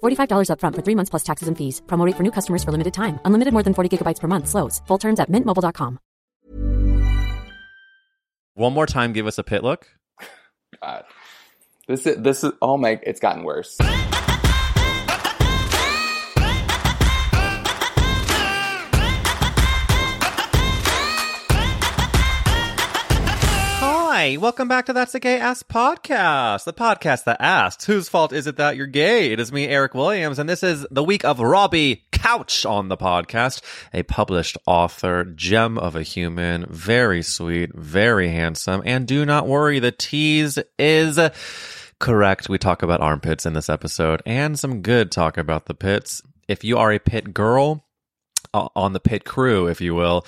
$45 upfront for three months plus taxes and fees. Promo rate for new customers for limited time. Unlimited more than 40 gigabytes per month. Slows. Full terms at mintmobile.com. One more time, give us a pit look. God. This is this is oh my it's gotten worse. Hi, welcome back to That's a Gay Ass Podcast, the podcast that asks, whose fault is it that you're gay? It is me, Eric Williams, and this is the week of Robbie Couch on the podcast, a published author, gem of a human, very sweet, very handsome, and do not worry, the tease is correct. We talk about armpits in this episode and some good talk about the pits. If you are a pit girl, on the pit crew, if you will,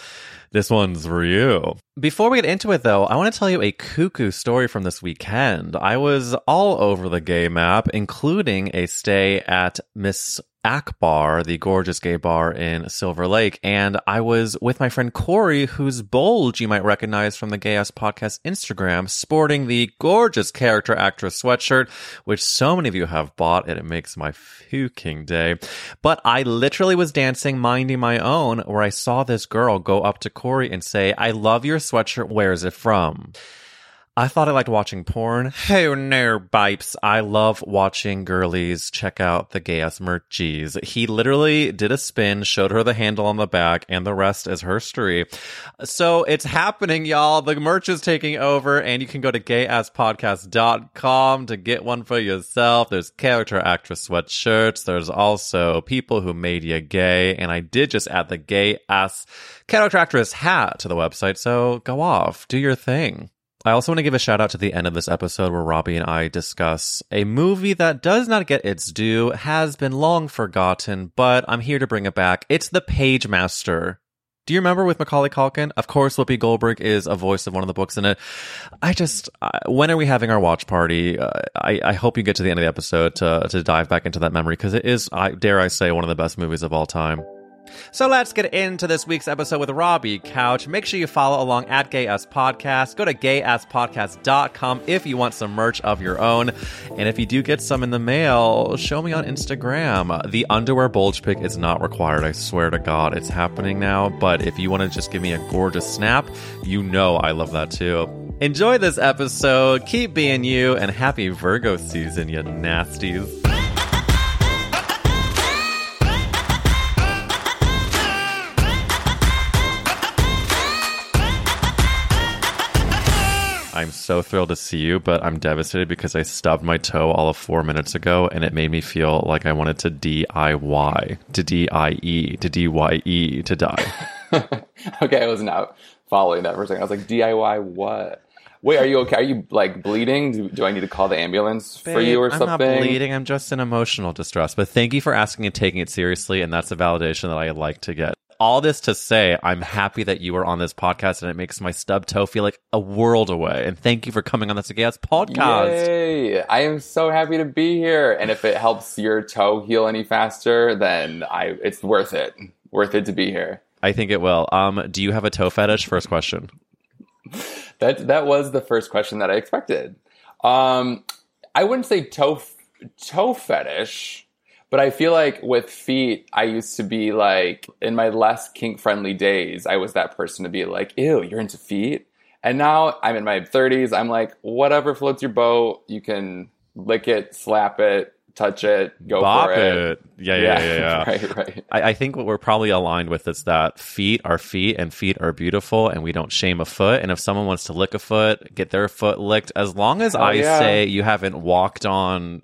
this one's for you. Before we get into it, though, I want to tell you a cuckoo story from this weekend. I was all over the gay map, including a stay at Miss Akbar, the gorgeous gay bar in Silver Lake. And I was with my friend Corey, whose bulge you might recognize from the Gay Ass Podcast Instagram, sporting the gorgeous character actress sweatshirt, which so many of you have bought, and it makes my fucking day. But I literally was dancing, minding my own, where I saw this girl go up to Corey and say, I love your sweatshirt. Where's it from? I thought I liked watching porn. Hey, no, bipes. I love watching girlies check out the gay ass merchies. He literally did a spin, showed her the handle on the back, and the rest is history. So it's happening, y'all. The merch is taking over, and you can go to gayasspodcast.com to get one for yourself. There's character actress sweatshirts. There's also people who made you gay. And I did just add the gay ass character actress hat to the website. So go off, do your thing. I also want to give a shout out to the end of this episode where Robbie and I discuss a movie that does not get its due, has been long forgotten, but I'm here to bring it back. It's The Pagemaster. Do you remember with Macaulay Culkin? Of course, Whoopi Goldberg is a voice of one of the books in it. I just, uh, when are we having our watch party? Uh, I, I hope you get to the end of the episode to to dive back into that memory because it is, I dare I say, one of the best movies of all time. So let's get into this week's episode with Robbie Couch. Make sure you follow along at Gay Ass Podcast. Go to gayasspodcast.com if you want some merch of your own. And if you do get some in the mail, show me on Instagram. The underwear bulge pic is not required. I swear to God, it's happening now. But if you want to just give me a gorgeous snap, you know I love that too. Enjoy this episode. Keep being you and happy Virgo season, you nasties. I'm so thrilled to see you, but I'm devastated because I stubbed my toe all of four minutes ago and it made me feel like I wanted to DIY, to DIE, to DYE, to die. okay, I was not following that for a second. I was like, DIY what? Wait, are you okay? Are you like bleeding? Do, do I need to call the ambulance for you or I'm something? not bleeding. I'm just in emotional distress. But thank you for asking and taking it seriously. And that's a validation that I like to get. All this to say, I'm happy that you are on this podcast and it makes my stub toe feel like a world away. And thank you for coming on this Gas podcast. Yay! I am so happy to be here. And if it helps your toe heal any faster, then I it's worth it. Worth it to be here. I think it will. Um, do you have a toe fetish? First question. That that was the first question that I expected. Um, I wouldn't say toe toe fetish, but I feel like with feet, I used to be like in my less kink friendly days, I was that person to be like, "Ew, you're into feet." And now I'm in my 30s. I'm like, whatever floats your boat. You can lick it, slap it, touch it, go Bop for it. it. Yeah, yeah, yeah, yeah. right, right. I, I think what we're probably aligned with is that feet are feet and feet are beautiful and we don't shame a foot. And if someone wants to lick a foot, get their foot licked, as long as I yeah. say you haven't walked on.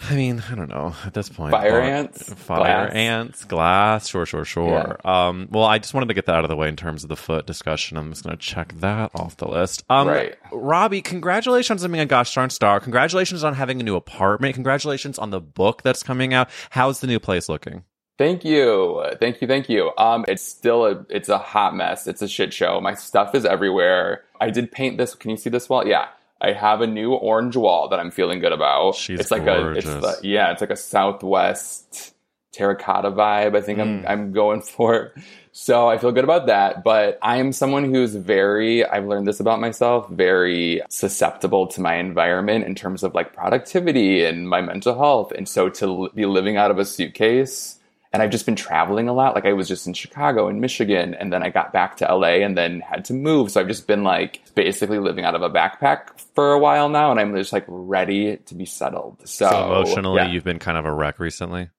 I mean, I don't know at this point. Fire But- ants? fire Glass? ants, glass. Sure, sure, sure. Um, well, I just wanted to get that out of the way in terms of the foot discussion. I'm just going to check that off the list. Um, Right. Robbie, congratulations on being a Gosh Darn Star. Congratulations on having a new apartment. Congratulations on the book that's coming out. How's the new place looking? Thank you. Thank you. Thank you. Um, it's still a, it's a hot mess. It's a shit show. My stuff is everywhere. I did paint this. Can you see this wall? Yeah. I have a new orange wall that I'm feeling good about. She's it's like a, it's gorgeous. the, yeah, it's like a Southwest terracotta vibe. I think Mm. I'm, I'm going for. So I feel good about that. But I am someone who's very, I've learned this about myself, very susceptible to my environment in terms of like productivity and my mental health. And so to l- be living out of a suitcase, and I've just been traveling a lot. Like I was just in Chicago and Michigan, and then I got back to LA and then had to move. So I've just been like basically living out of a backpack for a while now, and I'm just like ready to be settled. So, So emotionally, yeah. you've been kind of a wreck recently.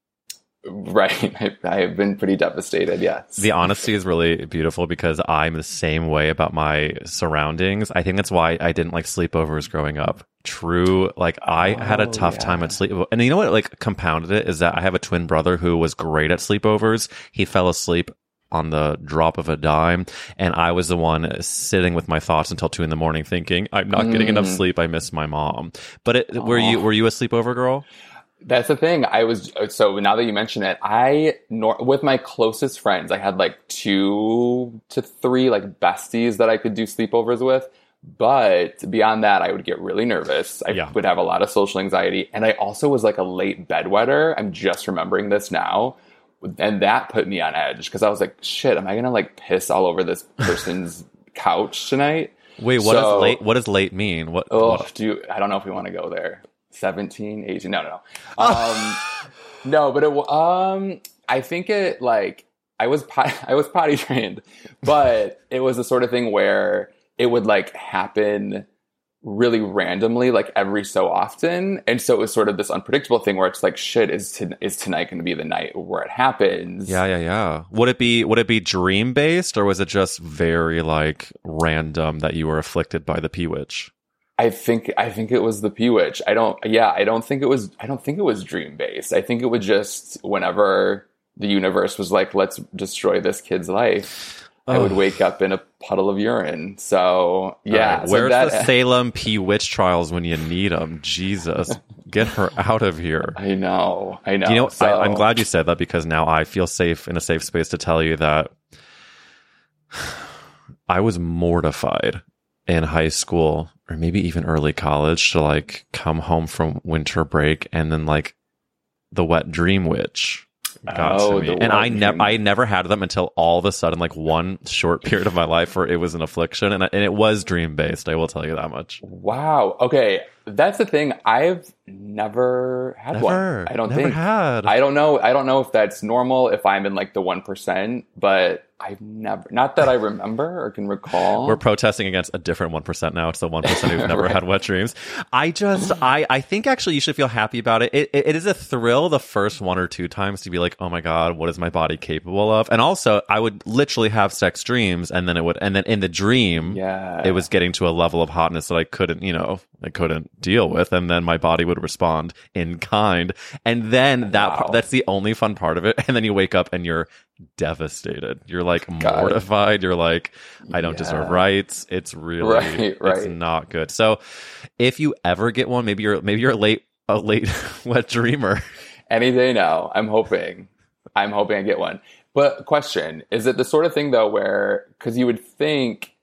Right. I, I have been pretty devastated. Yes. The honesty is really beautiful because I'm the same way about my surroundings. I think that's why I didn't like sleepovers growing up. True, like I had a Oh, tough yeah. time at sleep. And you know what like compounded it is that I have a twin brother who was great at sleepovers. He fell asleep on the drop of a dime and I was the one sitting with my thoughts until 2 in the morning thinking I'm not getting enough Mm. sleep I miss my mom. But it, were you were you a sleepover girl? That's the thing. I was so now that you mention it, I nor, with my closest friends, I had like two to three like besties that I could do sleepovers with. But beyond that, I would get really nervous. I Yeah. would have a lot of social anxiety, and I also was like a late bedwetter. I'm just remembering this now, and that put me on edge because I was like, "Shit, am I gonna like piss all over this person's couch tonight?" Wait, what So- does late what does late mean? What, Oh, do you, I don't know if we want to go there. 17, 18. No, no, no. Um, no, but it, um, I think it like I was pot- I was potty trained, but it was the sort of thing where it would like happen really randomly, like every so often, and so it was sort of this unpredictable thing where it's like, shit, is to, is tonight going to be the night where it happens? Yeah, yeah, yeah. Would it be would it be dream based or was it just very like random that you were afflicted by the Peewitch? I think I think it was the Peewitch. I don't. Yeah, I don't think it was. I don't think it was dream based. I think it was just whenever the universe was like, "Let's destroy this kid's life." I would wake up in a puddle of urine. So yeah, so where's that- the Salem Peewitch trials when you need them? Jesus, get her out of here. I know. I know. You know, So- I, I'm glad you said that because now I feel safe in a safe space to tell you that I was mortified in high school or maybe even early college to like come home from winter break and then like the wet dream witch got Oh, to me. And I never. I never had them until all of a sudden like one short period of my life where it was an affliction and, I, and it was dream based. I will tell you that much. Wow. Okay, that's the thing. I've never had Never. one. I don't never think. had. I don't know. I don't know if that's normal. If I'm in like the one percent, but I've never. Not that I remember or can recall. We're protesting against a different one percent now. It's the one percent who've never Right. had wet dreams. I just, I, I think actually you should feel happy about it. It, it. it is a thrill the first one or two times to be like, oh my god, what is my body capable of? And also, I would literally have sex dreams, and then it would, and then in the dream, Yeah. it was getting to a level of hotness that I couldn't, you know, I couldn't deal with, and then my body would respond in kind, and then that Wow. part, that's the only fun part of it, and then you wake up and you're devastated. You're like God. mortified. You're like, I don't deserve rights. It's really, Right, it's not good. So, if you ever get one, maybe you're maybe you're a late a late wet dreamer. Any day now. I'm hoping. I'm hoping I get one. But question: Is it the sort of thing though where because you would think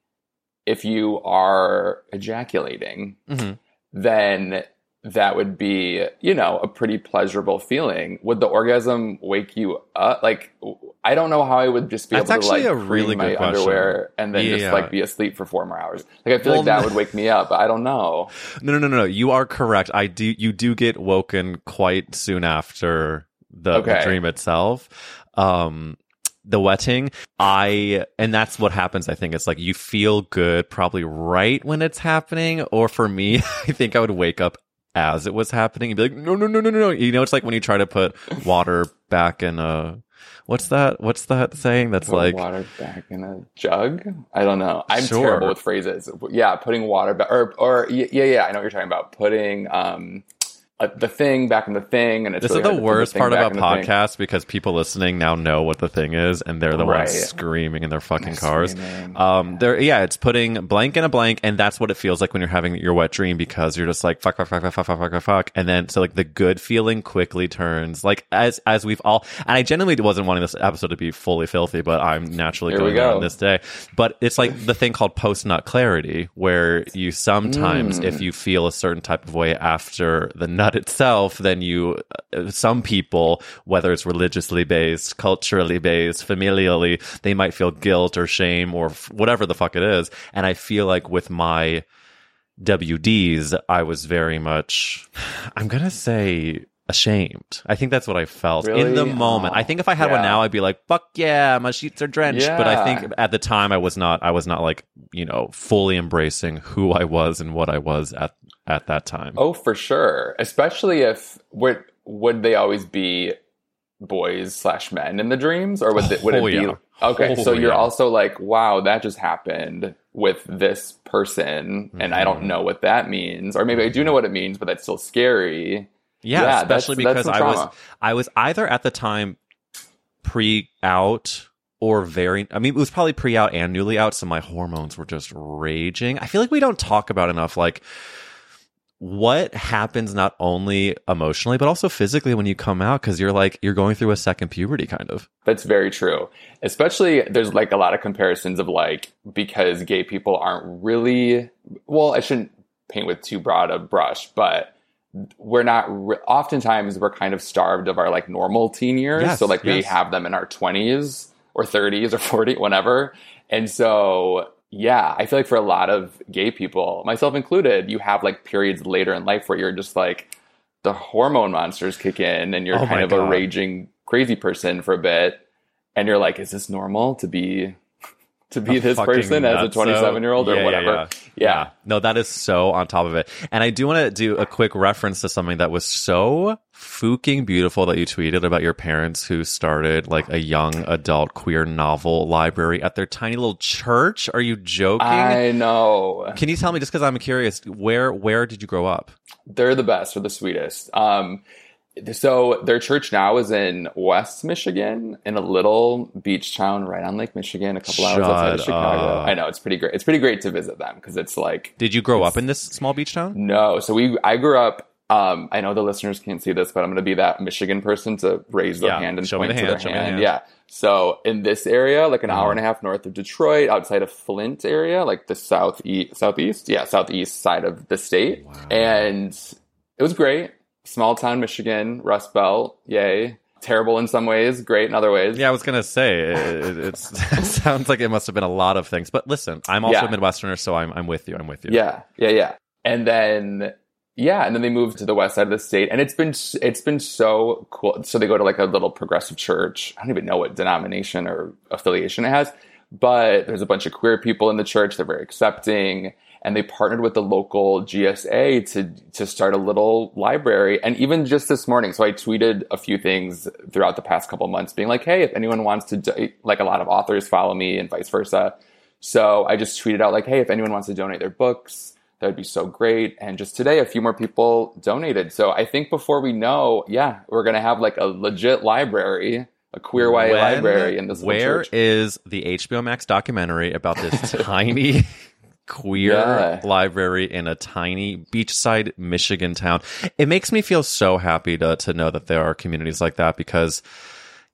if you are ejaculating, Mhm. then that would be you know a pretty pleasurable feeling. Would the orgasm wake you up? Like I don't know how I would just be That's able to like a really my question. underwear and then Yeah. just like be asleep for four more hours. Like I feel Well, like that would wake me up. But I don't know. No, no, no, no. You are correct. I do. You do get woken quite soon after the, the dream itself. Um, the wetting, I, and that's what happens. I think it's like you feel good probably right when it's happening. Or for me, I think I would wake up as it was happening and be like, no, no, no, no, no. You know, it's like when you try to put water back in a, what's that? What's that saying? That's Put like, water back in a jug. I don't know. I'm Sure. terrible with phrases. Yeah, putting water back, or or yeah, yeah. I know what you're talking about. Putting um uh, the thing back in the thing, and it's this really is the hard to put worst thing part about the podcasts because people listening now know what the thing is and they're the Right. ones screaming in their fucking cars. Um, there, yeah, it's putting blank in a blank, and that's what it feels like when you're having your wet dream because you're just like fuck, fuck, fuck, fuck, fuck, fuck, fuck, fuck, and then so like the good feeling quickly turns like as as we've all, and I genuinely wasn't wanting this episode to be fully filthy, but I'm naturally Here going go. on this day. But it's like the thing called post nut clarity, where you sometimes, Mm. if you feel a certain type of way after the nut itself, then you, uh, some people, whether it's religiously based, culturally based, familially, they might feel guilt or shame or f- whatever the fuck it is. And I feel like with my WDs, I was very much, I'm going to say, ashamed. I think that's what I felt in the moment. Oh, I think if I had one now, I'd be like, "Fuck yeah, my sheets are drenched." But I think at the time, I was not. I was not like you know fully embracing who I was and what I was at at that time. Oh, for sure. Especially if would would they always be boys slash men in the dreams, or would it, would it Oh, be? yeah. Okay, Oh, so you're yeah. also like, wow, that just happened with this person, and I Mm-hmm. don't know what that means, or maybe I do know what it means, but that's still scary. yeah, yeah, especially that's- that's because some I was. I was either at the time pre out or very. I mean, it was probably pre out and newly out, so my hormones were just raging. I feel like we don't talk about enough like. What happens not only emotionally but also physically when you come out because you're like you're going through a second puberty kind of. That's very true. Especially there's like a lot of comparisons of like because gay people aren't really well, I shouldn't paint with too broad a brush, but we're not re- oftentimes we're kind of starved of our like normal teen years. Yes, so like we have them in our 20s or 30s or 40 whatever. And so yeah, I feel like for a lot of gay people, myself included, you have like periods later in life where you're just like the hormone monsters kick in and you're Oh kind of a raging crazy person for a bit and you're like, is this normal to be to be A this person as a nutso. 27 year old or Yeah, yeah, whatever? yeah. Yeah. No, that is so on top of it. And I do want to do a quick reference to something that was so fucking beautiful that you tweeted about your parents who started like a young adult queer novel library at their tiny little church. Are you joking? I know. Can you tell me just because I'm curious, where where did you grow up? They're the best or the sweetest. Um, so their church now is in West Michigan, in a little beach town right on Lake Michigan, a couple hours outside of Chicago. up. I know it's pretty great. It's pretty great to visit them because it's like Did you grow up in this small beach town? no. So we, I grew up. Um, I know the listeners can't see this, but I'm going to be that Michigan person to raise their Yeah, hand and point the to hand, their show me the hand. hand. Yeah. So in this area, like an hour Uh-huh. and a half north of Detroit, outside of Flint area, like the southeast, southeast, yeah, southeast side of the state, and it was great. Small town Michigan, Rust Belt, yay. Terrible in some ways, great in other ways. Yeah, I was gonna say it, it, sounds like it must have been a lot of things. But listen, I'm also Yeah. a Midwesterner, so I'm I'm with you. I'm with you. Yeah, yeah, yeah. And then yeah, and then they moved to the west side of the state, and it's been it's been so cool. So they go to like a little progressive church. I don't even know what denomination or affiliation it has, but there's a bunch of queer people in the church. They're very accepting, and they partnered with the local GSA to to start a little library. And even just this morning, so I tweeted a few things throughout the past couple months, being like, "Hey, if anyone wants to, do, like a lot of authors follow me, and vice versa." So I just tweeted out like, "Hey, if anyone wants to donate their books." That would be so great. And just today, a few more people donated. So I think before we know, yeah, we're going to have like a legit library, a queer YA When- library in this Where church. is the HBO Max documentary about this tiny queer Yeah. library in a tiny beachside Michigan town? It makes me feel so happy to to know that there are communities like that because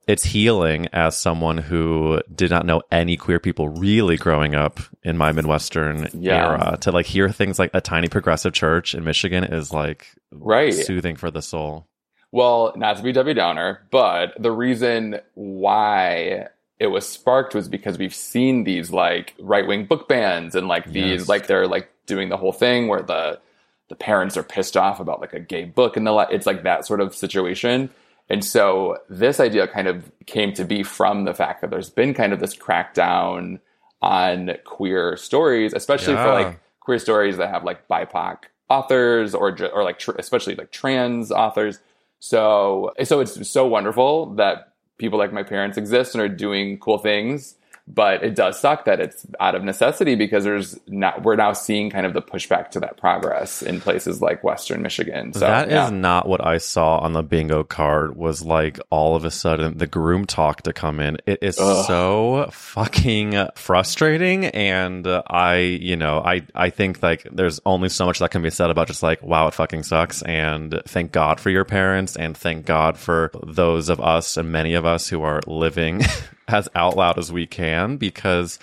it's healing as someone who did not know any queer people really growing up in my Midwestern Yeah. era to like hear things like a tiny progressive church in Michigan is like Right. soothing for the soul. Well, not to be Debbie Downer, but the reason why it was sparked was because we've seen these like right wing book bans and like these Yes. like they're like doing the whole thing where the the parents are pissed off about like a gay book and the li- it's like that sort of situation. And so this idea kind of came to be from the fact that there's been kind of this crackdown on queer stories, especially for like queer stories that have like BIPOC authors or or like tr- especially like trans authors. So so it's so wonderful that people like my parents exist and are doing cool things but it does suck that it's out of necessity because there's not we're now seeing kind of the pushback to that progress in places like western michigan so that is yeah. not what I saw on the bingo card. Was like all of a sudden the groom talk to come in. It is Ugh. so fucking frustrating, and I, you know, I I think like there's only so much that can be said about just like wow, it fucking sucks, and thank God for your parents, and thank God for those of us and many of us who are living as out loud as we can because.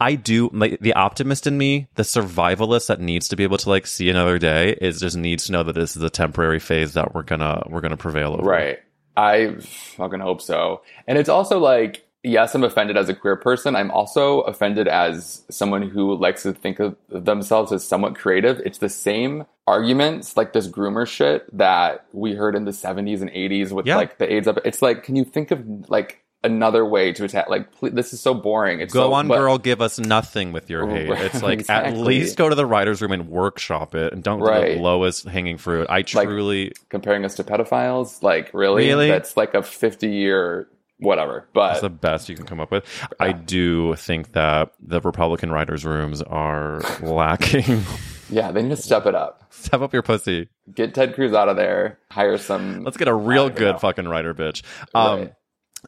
I do like the optimist in me, the survivalist that needs to be able to like see another day is just needs to know that this is a temporary phase that we're gonna we're gonna prevail over. right i fucking hope so and it's also like yes i'm offended as a queer person i'm also offended as someone who likes to think of themselves as somewhat creative it's the same arguments like this groomer shit that we heard in the 70s and 80s with Yeah. like the aids up it's like can you think of like another way to attack like please, this is so boring it's Go so, on, but- girl, give us nothing with your hate. Right, It's like at least go to the writer's room and workshop it and don't do Right. the lowest hanging fruit. I truly comparing us to pedophiles like really Really? that's like a 50 year whatever That's but the best you can come up with. I do think that the Republican writers' rooms are lacking. yeah they need to step it up Step up your pussy. get ted cruz out of there hire some Let's get a real good know. fucking writer, bitch. Um, Right.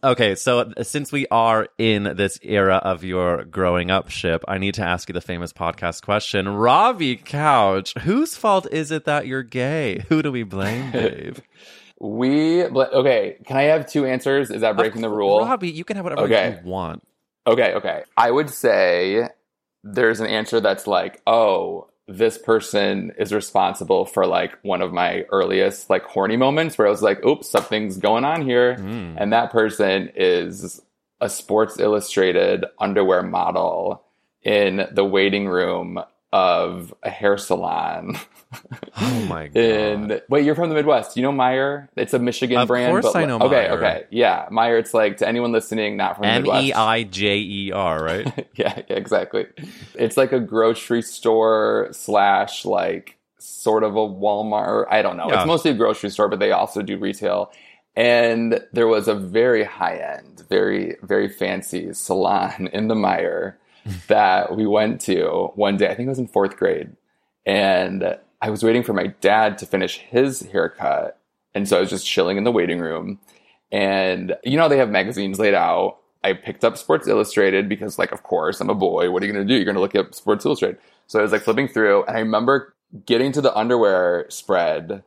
Okay, so since we are in this era of your growing up ship, I need to ask you the famous podcast question. Robbie Couch, whose fault is it that you're gay? Who do we blame, babe? we bl- okay can i have two answers is that breaking the rule Robbie, you can have whatever Okay. you want. okay okay i would say there's an answer that's like oh this person is responsible for like one of my earliest like horny moments where i was like oops something's going on here Mm. and that person is a Sports Illustrated underwear model in the waiting room of a hair salon. Oh my god. in wait, you're from the Midwest. You know Meijer? It's a Michigan Of brand. course I know Okay, Meijer. okay, yeah, Meijer. It's like to anyone listening not from the M. E I J E R, right? yeah, yeah, exactly. It's like a grocery store slash like sort of a Walmart. I don't know. Yeah. It's mostly a grocery store, but they also do retail. And there was a very high end, very very fancy salon in the Meijer that we went to one day. I think it was in fourth grade, and I was waiting for my dad to finish his haircut, and so I was just chilling in the waiting room. And you know they have magazines laid out. I picked up Sports Illustrated because, like, of course, I'm a boy. What are you going to do? You're going to look at Sports Illustrated. So I was like flipping through, and I remember getting to the underwear spread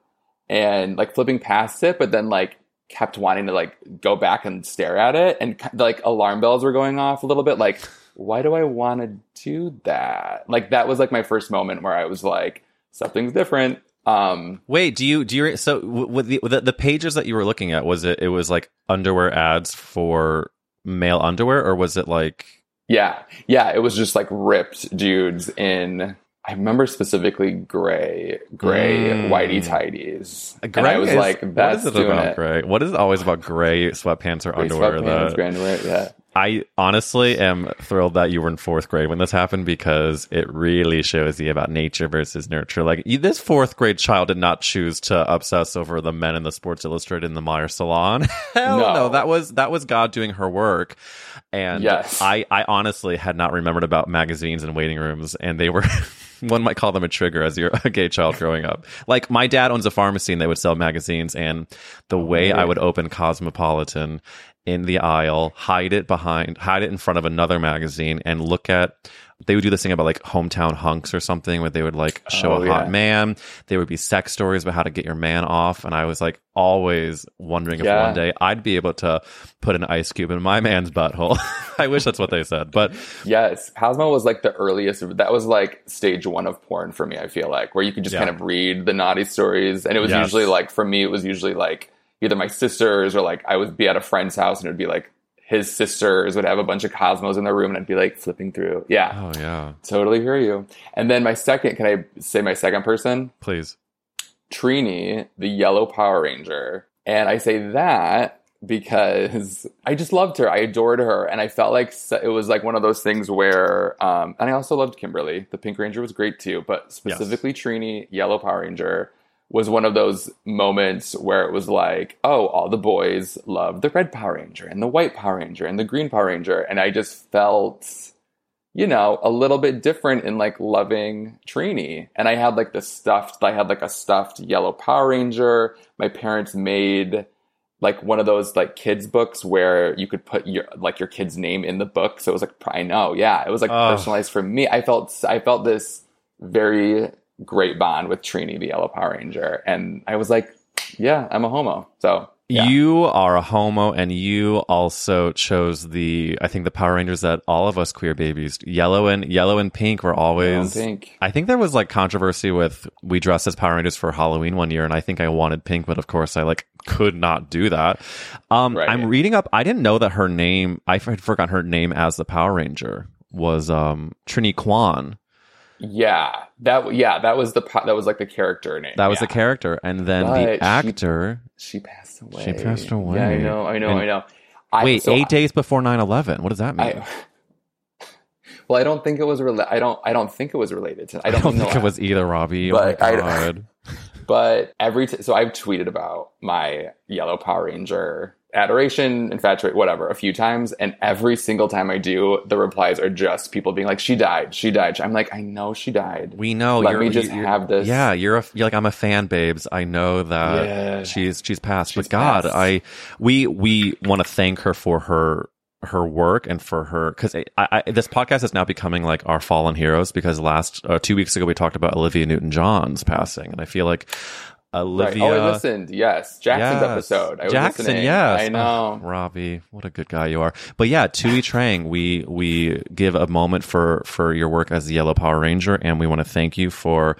and like flipping past it, but then like kept wanting to like go back and stare at it, and like alarm bells were going off a little bit. Like, why do I want to do that? Like, that was like my first moment where I was like, something's different. Um, Wait, do you do you so with the, the the pages that you were looking at was it it was like underwear ads for male underwear or was it like Yeah, yeah, it was just like ripped dudes in. I remember specifically gray, gray Mm. whitey tighties, and gray I was is- like, "That's is it about it." gray? What is it always about gray sweatpants or Gray underwear? sweatpants, that gray underwear, yeah. I honestly am thrilled that you were in fourth grade when this happened because it really shows you about nature versus nurture. Like this fourth grade child did not choose to obsess over the men in the Sports Illustrated in the Meijer salon. Hell no. No. that was that was God doing her work. And Yes. I, I honestly had not remembered about magazines and waiting rooms, and they were. One might call them a trigger as you're a gay child growing up. Like my dad owns a pharmacy and they would sell magazines, and the way I would open Cosmopolitan in the aisle, hide it behind, hide it in front of another magazine, and look at. They would do this thing about like hometown hunks or something, where they would like show Oh, a hot yeah. man. There would be sex stories about how to get your man off, and I was like always wondering if Yeah. one day I'd be able to put an ice cube in my man's butthole. I wish that's what they said, but Yes, Cosmo was like the earliest. That was like stage one of porn for me. I feel like where you could just Yeah. kind of read the naughty stories, and it was Yes. usually like for me, it was usually like either my sisters or like I would be at a friend's house, and it would be like his sisters would have a bunch of Cosmos in their room, and I'd be like flipping through. Yeah, oh yeah, totally hear you. And then my second, can I say my second person? please. Trini, the yellow Power Ranger. And I say that because I just loved her. I adored her, and I felt like it was like one of those things where, um, and I also loved Kimberly. The Pink Ranger was great too, but specifically yes. Trini, Yellow Power Ranger, was one of those moments where it was like, oh, all the boys love the Red Power Ranger and the White Power Ranger and the Green Power Ranger, and I just felt. You know, a little bit different in like loving Trini. And I had like the stuffed, I had like a stuffed yellow Power Ranger. My parents made like one of those like kids books where you could put your like your kid's name in the book. So it was like I know, yeah, it was like oh. personalized for me. I felt I felt this very great bond with Trini, the Yellow Power Ranger, and I was like, yeah, I'm a homo. So yeah. You are a homo, and you also chose the I think the Power Rangers that all of us queer babies, yellow and yellow and pink, were always. pink. I think there was like controversy with we dressed as Power Rangers for Halloween one year, and I think I wanted pink, but of course I like could not do that. Um, right. I'm reading up. I didn't know that her name. I had forgotten her name as the Power Ranger was um Trini Kwan. Yeah, that yeah that was the that was like the character name. That was yeah. the character, and then but the actor. She, she, passed away. She passed away. Yeah, I know, I know, and, I know. I, wait, so eight I, days before 9-11. What does that mean? I, well, I don't think it was related. I don't. I don't think it was related to. I don't, I don't think it was either, Robbie. Oh but oh my god. But every t- so I've tweeted about my yellow Power Ranger adoration, infatuate, whatever, a few times. And every single time I do, the replies are just people being like, she died, she died. I'm like, I know she died. We know. Let me just have this. Yeah, you're, a, you're like, I'm a fan, babes. I know that yeah. she's, she's passed. She's but God, passed. I, we, we want to thank her for her, her work and for her because this podcast is now becoming like our fallen heroes because last uh, two weeks ago we talked about Olivia Newton John's passing and I feel like Olivia. Right. Oh, I listened. Yes, Jackson's yes. episode. I Jackson. Listening. Yes, I know. Oh, Robbie, what a good guy you are. But yeah, Thuy Trang, we we give a moment for for your work as the Yellow Power Ranger, and we want to thank you for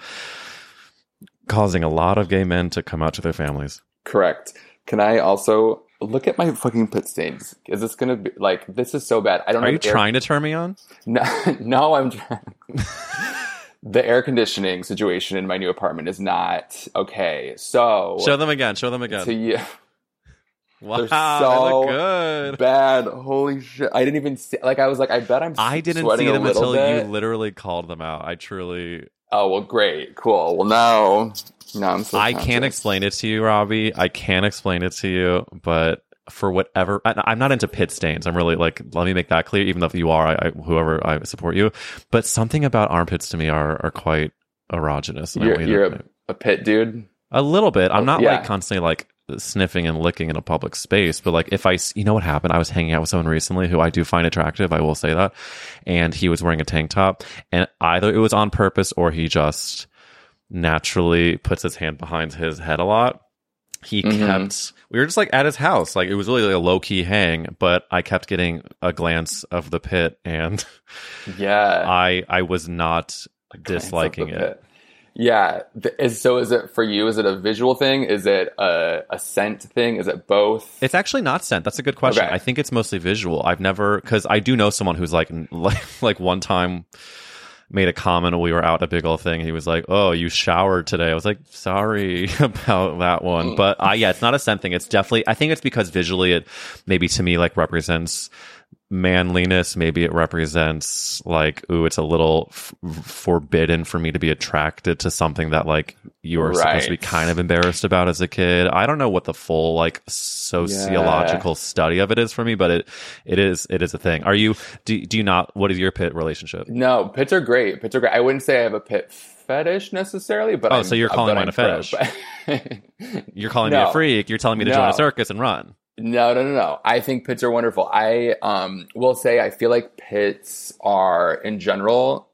causing a lot of gay men to come out to their families. Correct. Can I also look at my fucking pit stains? Is this gonna be like this is so bad? I don't. Know. Are you air- trying to turn me on? No, no, I'm trying the air conditioning situation in my new apartment is not okay. So show them again. Show them again. To you. Wow, They're so good. bad. Holy shit! I didn't even see. Like I was like, I bet I'm. I didn't see them until bit. you literally called them out. I truly. Oh well, great, cool. Well, now, now I'm so. I can't explain it to you, Robbie. I can't explain it to you, but for whatever I, am not into pit stains. I'm really like, let me make that clear. Even though you are, I, I, whoever I support you, but something about armpits to me are are quite erogenous. You're, you're a, a, pit dude. A little bit. I'm not yeah. like constantly like sniffing and licking in a public space, but like if I, you know what happened? I was hanging out with someone recently who I do find attractive. I will say that, and he was wearing a tank top, and either it was on purpose or he just naturally puts his hand behind his head a lot. He mm-hmm. kept we were just like at his house. Like it was really like a low-key hang but i kept getting a glance of the pit and yeah. I i was not disliking it. pit. yeah. Is, so is it for you? Is it a visual thing? Is it a, a scent thing? Is it both? It's actually not scent. That's a good question. Okay. i think it's mostly visual. I've never because i do know someone who's like like like one time made a comment when we were out a big old thing. He was like, "Oh, you showered today." I was like, "Sorry about that one," but uh, yeah, it's not a scent thing. It's definitely. I think it's because visually, it maybe to me like represents manliness. Maybe it represents like, ooh, it's a little f- forbidden for me to be attracted to something that like you are right. supposed to be kind of embarrassed about as a kid. I don't know what the full like sociological yeah. study of it is for me, but it it is it is a thing. Are you do, do you not? What is your pit relationship? No, pits are great. Pits are great. I wouldn't say I have a pit fetish necessarily, but oh, I'm, so you're calling mine a fetish? you're calling no. me a freak. You're telling me to no. join a circus and run. No, no, no, no. I think pits are wonderful. I um, will say I feel like pits are in general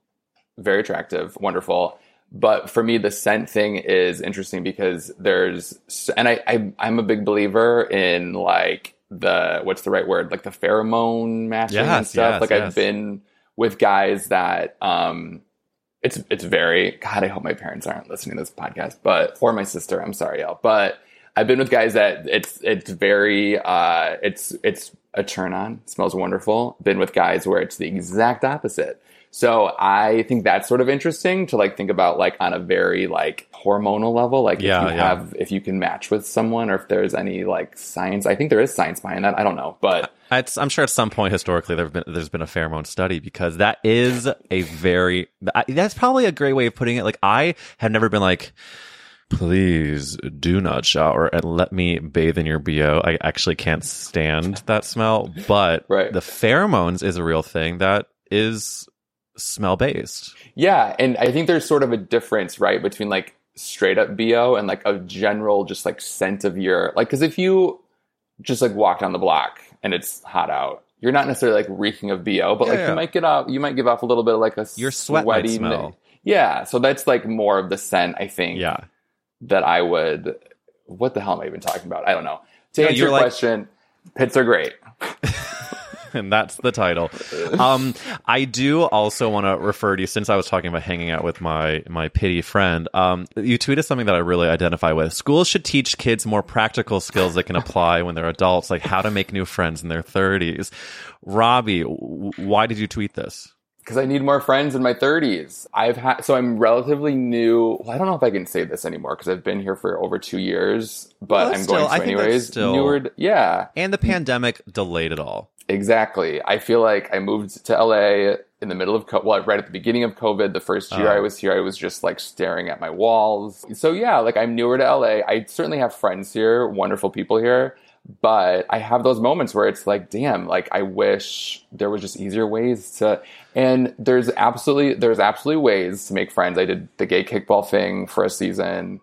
very attractive, wonderful. But for me, the scent thing is interesting because there's, and I, I I'm a big believer in like the what's the right word, like the pheromone matching yes, and stuff. Yes, like yes. I've been with guys that um, it's it's very God. I hope my parents aren't listening to this podcast, but or my sister. I'm sorry, y'all, but I've been with guys that it's it's very uh, it's it's a turn on. Smells wonderful. Been with guys where it's the exact opposite. So I think that's sort of interesting to like think about like on a very like hormonal level, like Yeah, if you yeah. have if you can match with someone or if there's any like science. I think there is science behind that. I don't know, but It's, I'm sure at some point historically there've been there's been a pheromone study because that is a very that's probably a great way of putting it. Like I have never been like, please do not shower and let me bathe in your bo. I actually can't stand that smell, but Right. the pheromones is a real thing that is smell based. Yeah, and I think there's sort of a difference, right, between like straight up BO and like a general just like scent of your like because if you just like walk down the block and it's hot out, you're not necessarily like reeking of BO, but Yeah, like yeah. you might get off you might give off a little bit of like a Your sweat sweaty smell. Yeah, so that's like more of the scent I think Yeah. That I would what the hell am I even talking about? I don't know. To No, answer your like- question, pits are great. and that's the title. Um, I do also want to refer to you since I was talking about hanging out with my my pity friend. Um, you tweeted something that I really identify with. Schools should teach kids more practical skills that can apply when they're adults, like how to make new friends in their thirties. Robbie, w- why did you tweet this? Because I need more friends in my 30s. I've had so I'm relatively new. Well, I don't know if I can say this anymore because I've been here for over two years, but Well, I'm still, going I to that's anyways. still- Newer, yeah, And the pandemic delayed it all. exactly. I feel like I moved to LA in the middle of co- well, right at the beginning of COVID. The first year Oh. I uh-huh. was here, I was just like staring at my walls. So yeah, like I'm newer to LA. I certainly have friends here, wonderful people here. But I have those moments where it's like, damn, like I wish there was just easier ways to. And there's absolutely there's absolutely ways to make friends. I did the gay kickball thing for a season,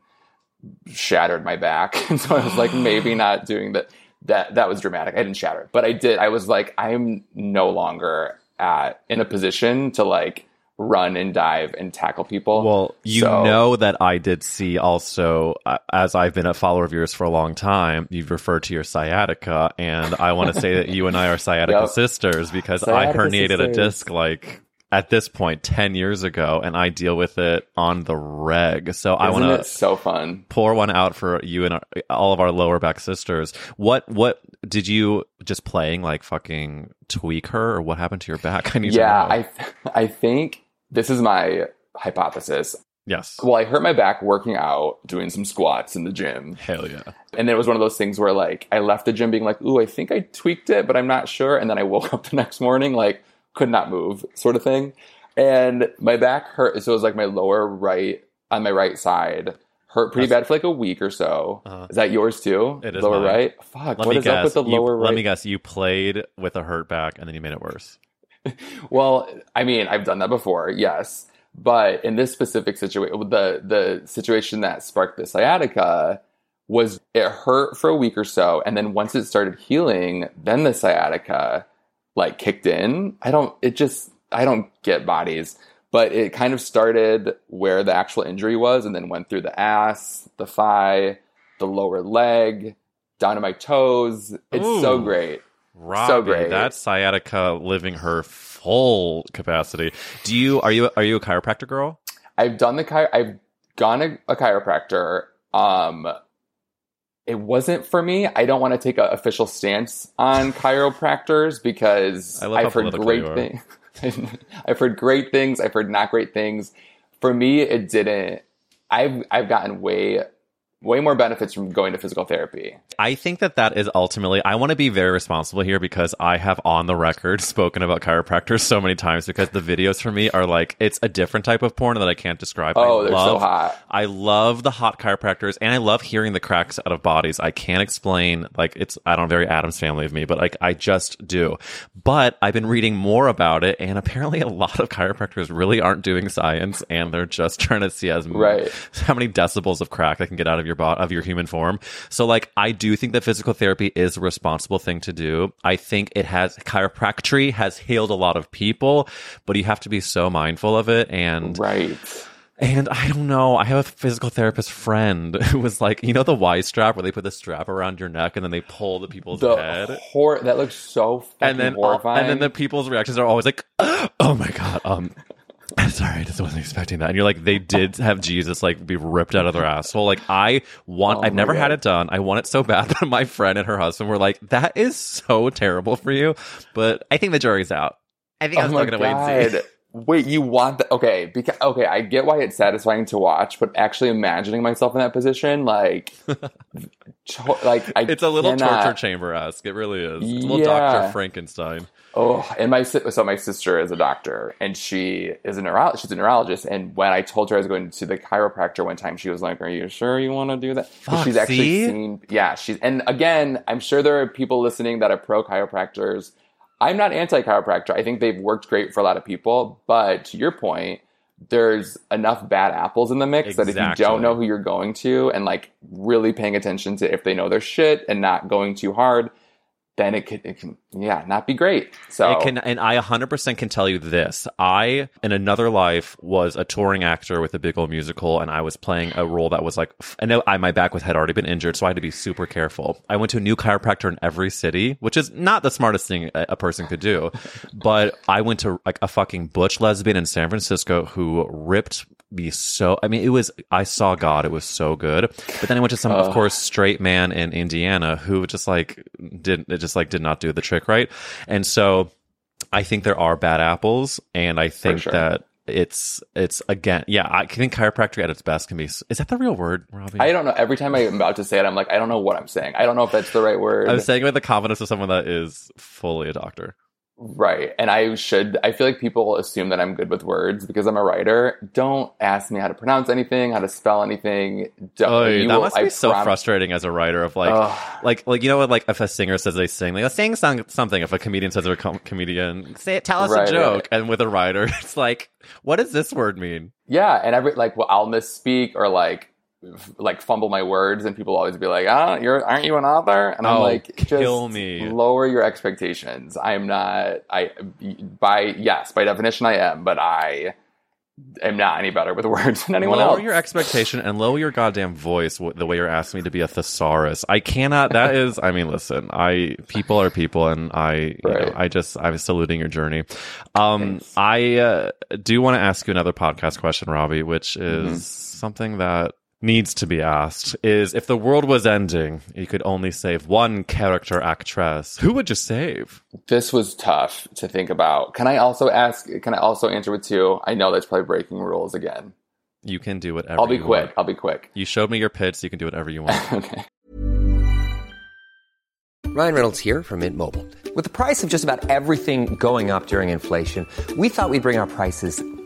shattered my back, and so I was like, maybe not doing that. That that was dramatic. I didn't shatter it, but I did. I was like, I'm no longer at in a position to like run and dive and tackle people. Well, you So- know that I did see also, uh, as I've been a follower of yours for a long time, you've referred to your sciatica, and I want to say that you and I are sciatica Yep. sisters because Sciatica I herniated a disc like at this point 10 years ago, and I deal with it on the reg. So I Isn't want it to so fun? pour one out for you and our, all of our lower back sisters. What, what did you just playing like fucking tweak her, or what happened to your back? I need Yeah, to know. I I think this is my hypothesis. yes. Well, I hurt my back working out, doing some squats in the gym. Hell yeah. And it was one of those things where like I left the gym being like, ooh, I think I tweaked it, but I'm not sure. And then I woke up the next morning like could not move, sort of thing. And my back hurt. So it was like my lower right on my right side hurt pretty bad for like a week or so. Uh-huh. Is that yours too? It is lower mine. right. Fuck. Let what is guess. up with the you, lower right? Let me guess. You played with a hurt back, and then you made it worse. Well, I mean, I've done that before, yes. But in this specific situation, the the situation that sparked the sciatica was it hurt for a week or so, and then once it started healing, then the sciatica like kicked in. I don't. It just I don't get bodies, but it kind of started where the actual injury was, and then went through the ass, the thigh, the lower leg, down to my toes. It's so great. Robbie, great. That's sciatica living her full capacity. Do you are you are you a chiropractor girl? I've done the chi- I've gone to a chiropractor. Um, it wasn't for me. I don't want to take an official stance on chiropractors because I've heard great things. I've heard great things. I've heard not great things. For me, it didn't. I've I've gotten way way more benefits from going to physical therapy. I think that that is ultimately. I want to be very responsible here because I have on the record spoken about chiropractors so many times because the videos for me are like it's a different type of porn that I can't describe. Oh, I they're love, so hot. I love the hot chiropractors and I love hearing the cracks out of bodies. I can't explain like it's I don't know, very Addams family of me, but like I just do. But I've been reading more about it and apparently a lot of chiropractors really aren't doing science and they're just trying to see as Right. how many decibels of crack they can get out of your body of your human form. So like I do think that physical therapy is a responsible thing to do. I think it has chiropractic has healed a lot of people, but you have to be so mindful of it and Right. and I don't know. I have a physical therapist friend who was like, you know, the Y strap where they put the strap around your neck and then they pull the people's The head. hor- that looks so And then, horrifying. and then the people's reactions are always like, "Oh my god, um, I'm sorry, I just wasn't expecting that." And you're like, they did have Jesus like be ripped out of their asshole. Like I want, Oh I've never had it done. I want it so bad, but my friend and her husband were like, "That is so terrible for you." But I think the jury's out. I think I'm oh still gonna wait and see. God. Wait, you want that? Okay, because okay, I get why it's satisfying to watch, but actually imagining myself in that position, like, like I It's a little cannot- torture chamber esque. It really is. It's a little Yeah. Doctor Frankenstein. Oh, and my so my sister is a doctor, and she is a neuro- she's a neurologist. And when I told her I was going to the chiropractor one time, she was like, "Are you sure you want to do that?" Fuck, she's actually see? seen, yeah, she's. And again, I'm sure there are people listening that are pro chiropractors. I'm not anti chiropractor. I think they've worked great for a lot of people. But to your point, there's enough bad apples in the mix that if you don't know who you're going to and like really paying attention to if they know their shit and not going too hard, then it could, it can, yeah, not be great. So It can, and I 100% can tell you this. I, in another life, was a touring actor with a big old musical, and I was playing a role that was like, know I, my back was, had already been injured, so I had to be super careful. I went to a new chiropractor in every city, which is not the smartest thing a, a person could do. But I went to like a fucking butch lesbian in San Francisco who ripped me so I mean it was I saw God it was so good but then I went to some of course straight man in Indiana who just like didn't. it just like did not do the trick right and so I think there are bad apples and I think sure. that it's it's again yeah I think chiropractic at its best can be is that the real word Robbie I don't know. Every time I'm about to say it, I'm like, I don't know what I'm saying. I don't know if that's the right word. I'm saying it with the confidence of someone that is fully a doctor right. And I should, I feel like people assume that I'm good with words because I'm a writer. Don't ask me how to pronounce anything, how to spell anything. Don't, Oh, that will- must be I so prom- frustrating as a writer of like, Ugh. like, like you know what? Like, if a singer says they sing, like, sing song, something. If a comedian says they're a com- comedian, say it, tell us Right, a joke. right. And with a writer, it's like, what does this word mean? Yeah. And every, like, well, I'll misspeak or like, like fumble my words and people always be like, ah, you're, aren't you an author? And I'm Oh, like, kill just me. lower your expectations. I'm not, I, by, yes, by definition I am, but I am not any better with words than anyone lower else. Lower your expectation and lower your goddamn voice the way you're asking me to be a thesaurus. I cannot. That is, I mean, listen, I people are people, and I, you know, I just I'm saluting your journey. Um, I uh, do want to ask you another podcast question, Robbie, which is Mm-hmm. something that needs to be asked is if the world was ending you could only save one character actress who would you save This was tough to think about. Can I also ask? Can I also answer with two? I know that's probably breaking rules again. you can do whatever I'll be quick. want. I'll be quick. you showed me your pitch so you can do whatever you want okay. Ryan Reynolds here from Mint Mobile. With the price of just about everything going up during inflation, we thought we'd bring our prices